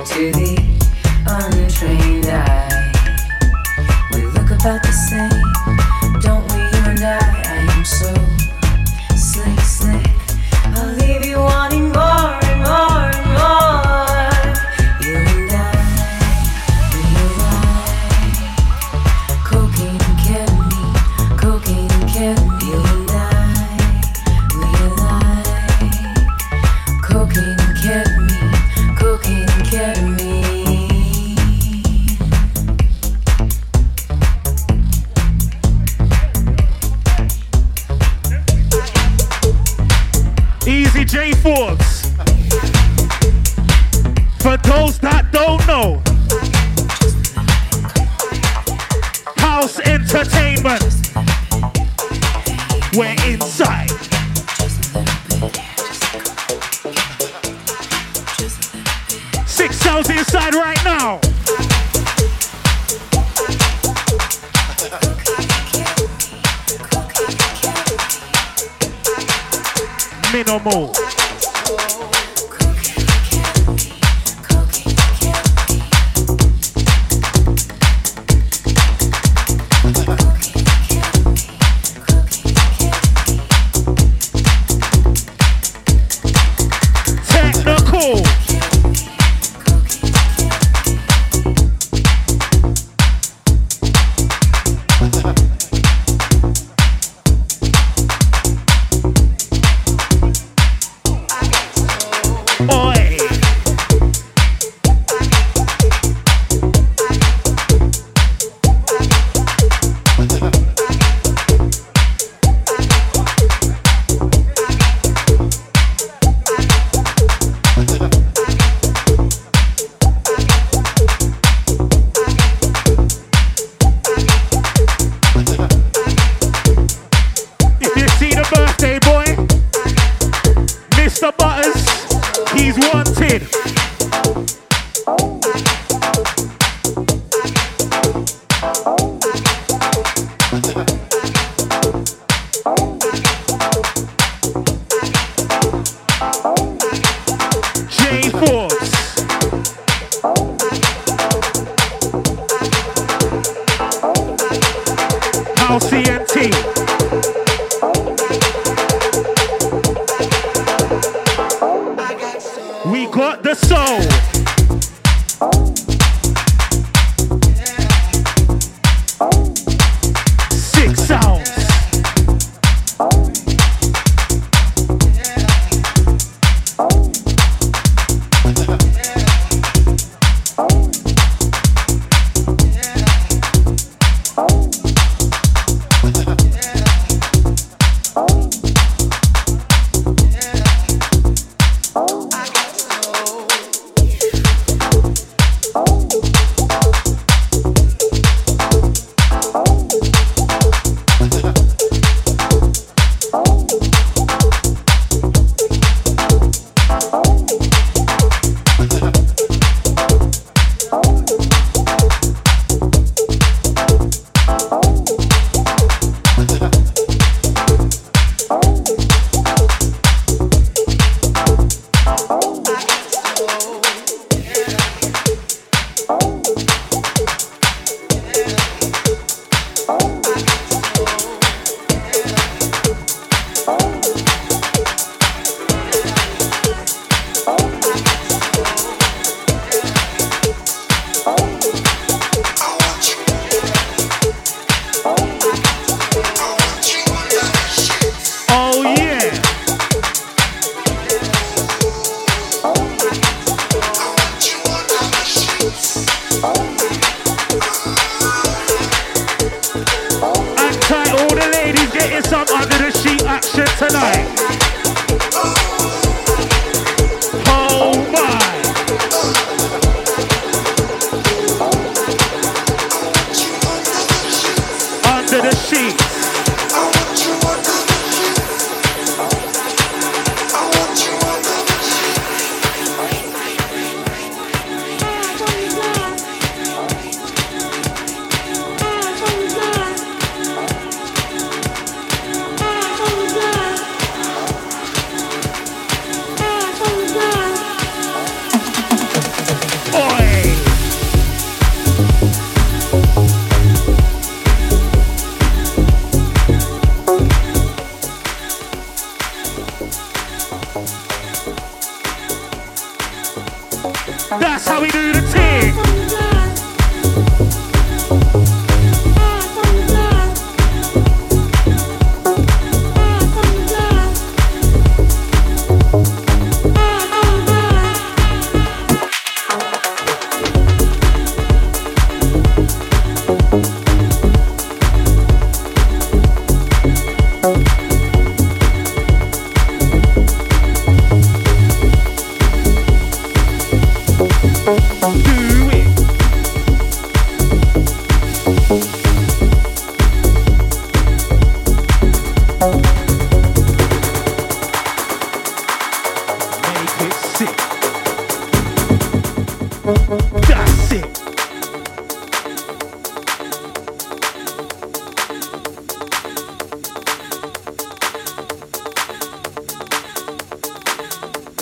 To the untrained eye, we look about the same, don't we, you and I? I am so.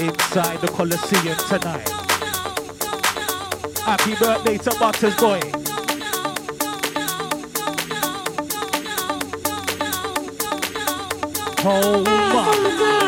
inside the Coliseum tonight. Happy birthday to Butters Boy. Oh my.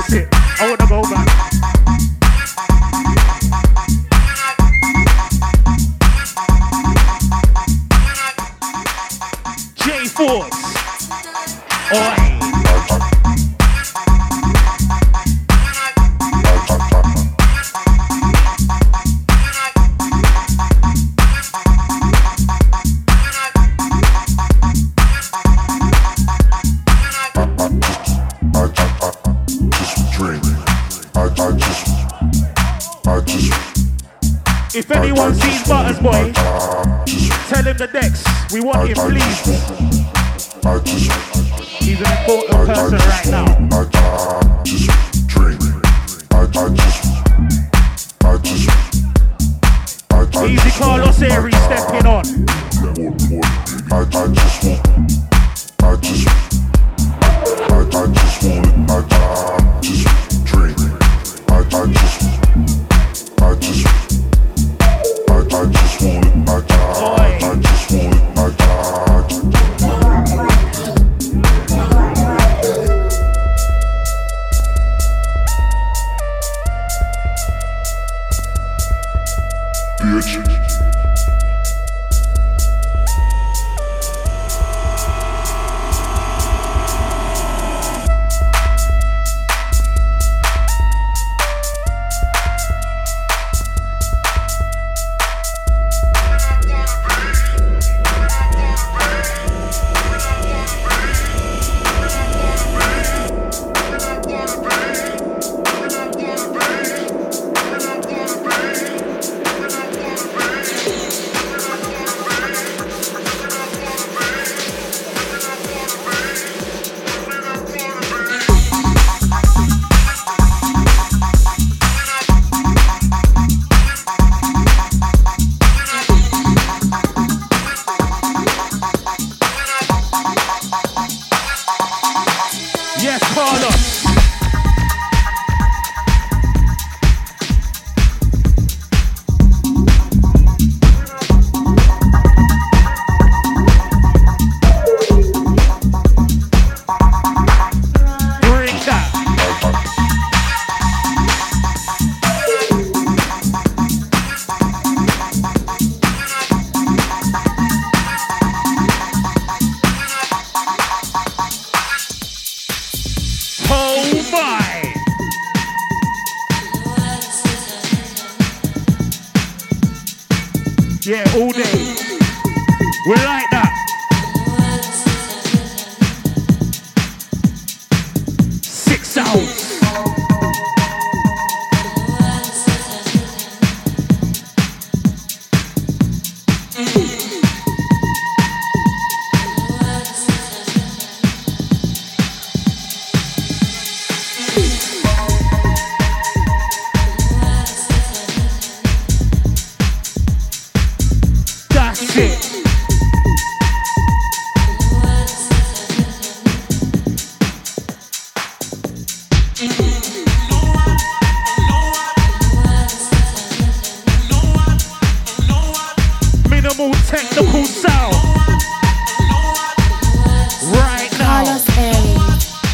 Miss it,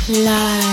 live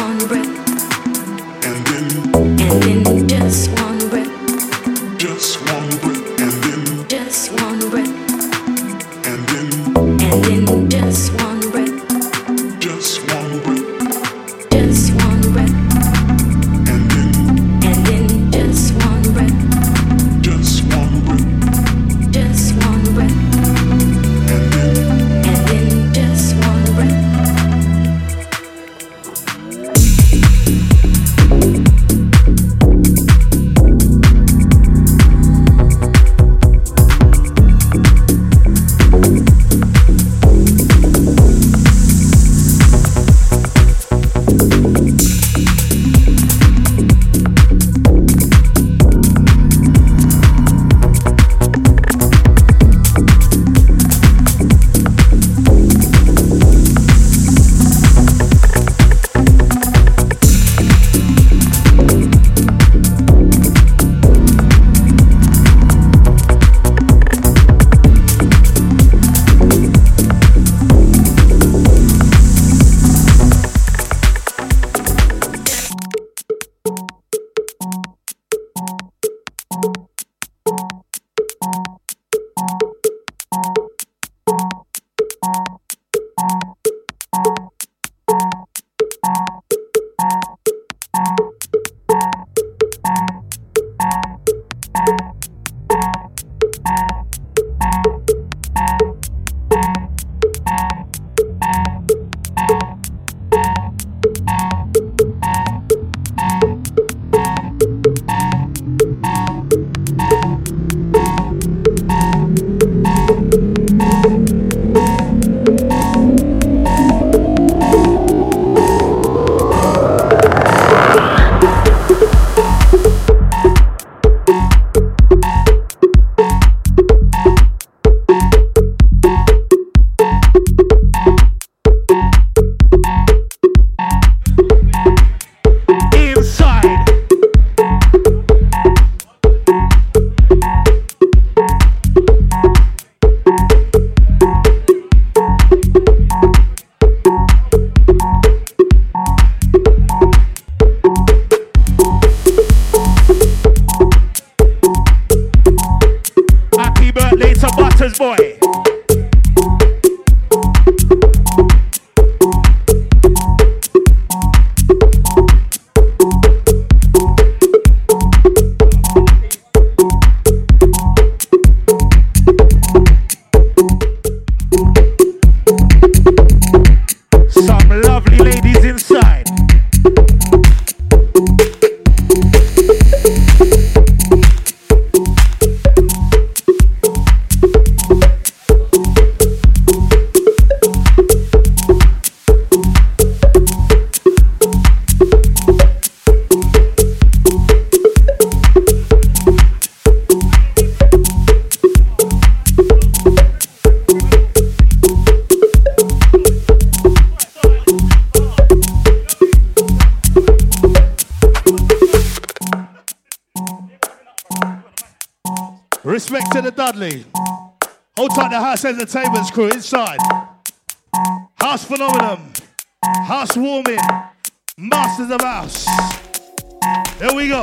one breath, and then, and then just. Entertainment's crew inside. House Phenomenon. House Warming. Masters of House. Here we go.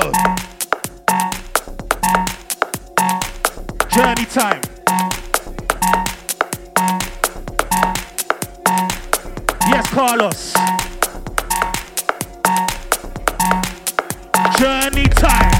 Journey time. Yes, Carlos. Journey time.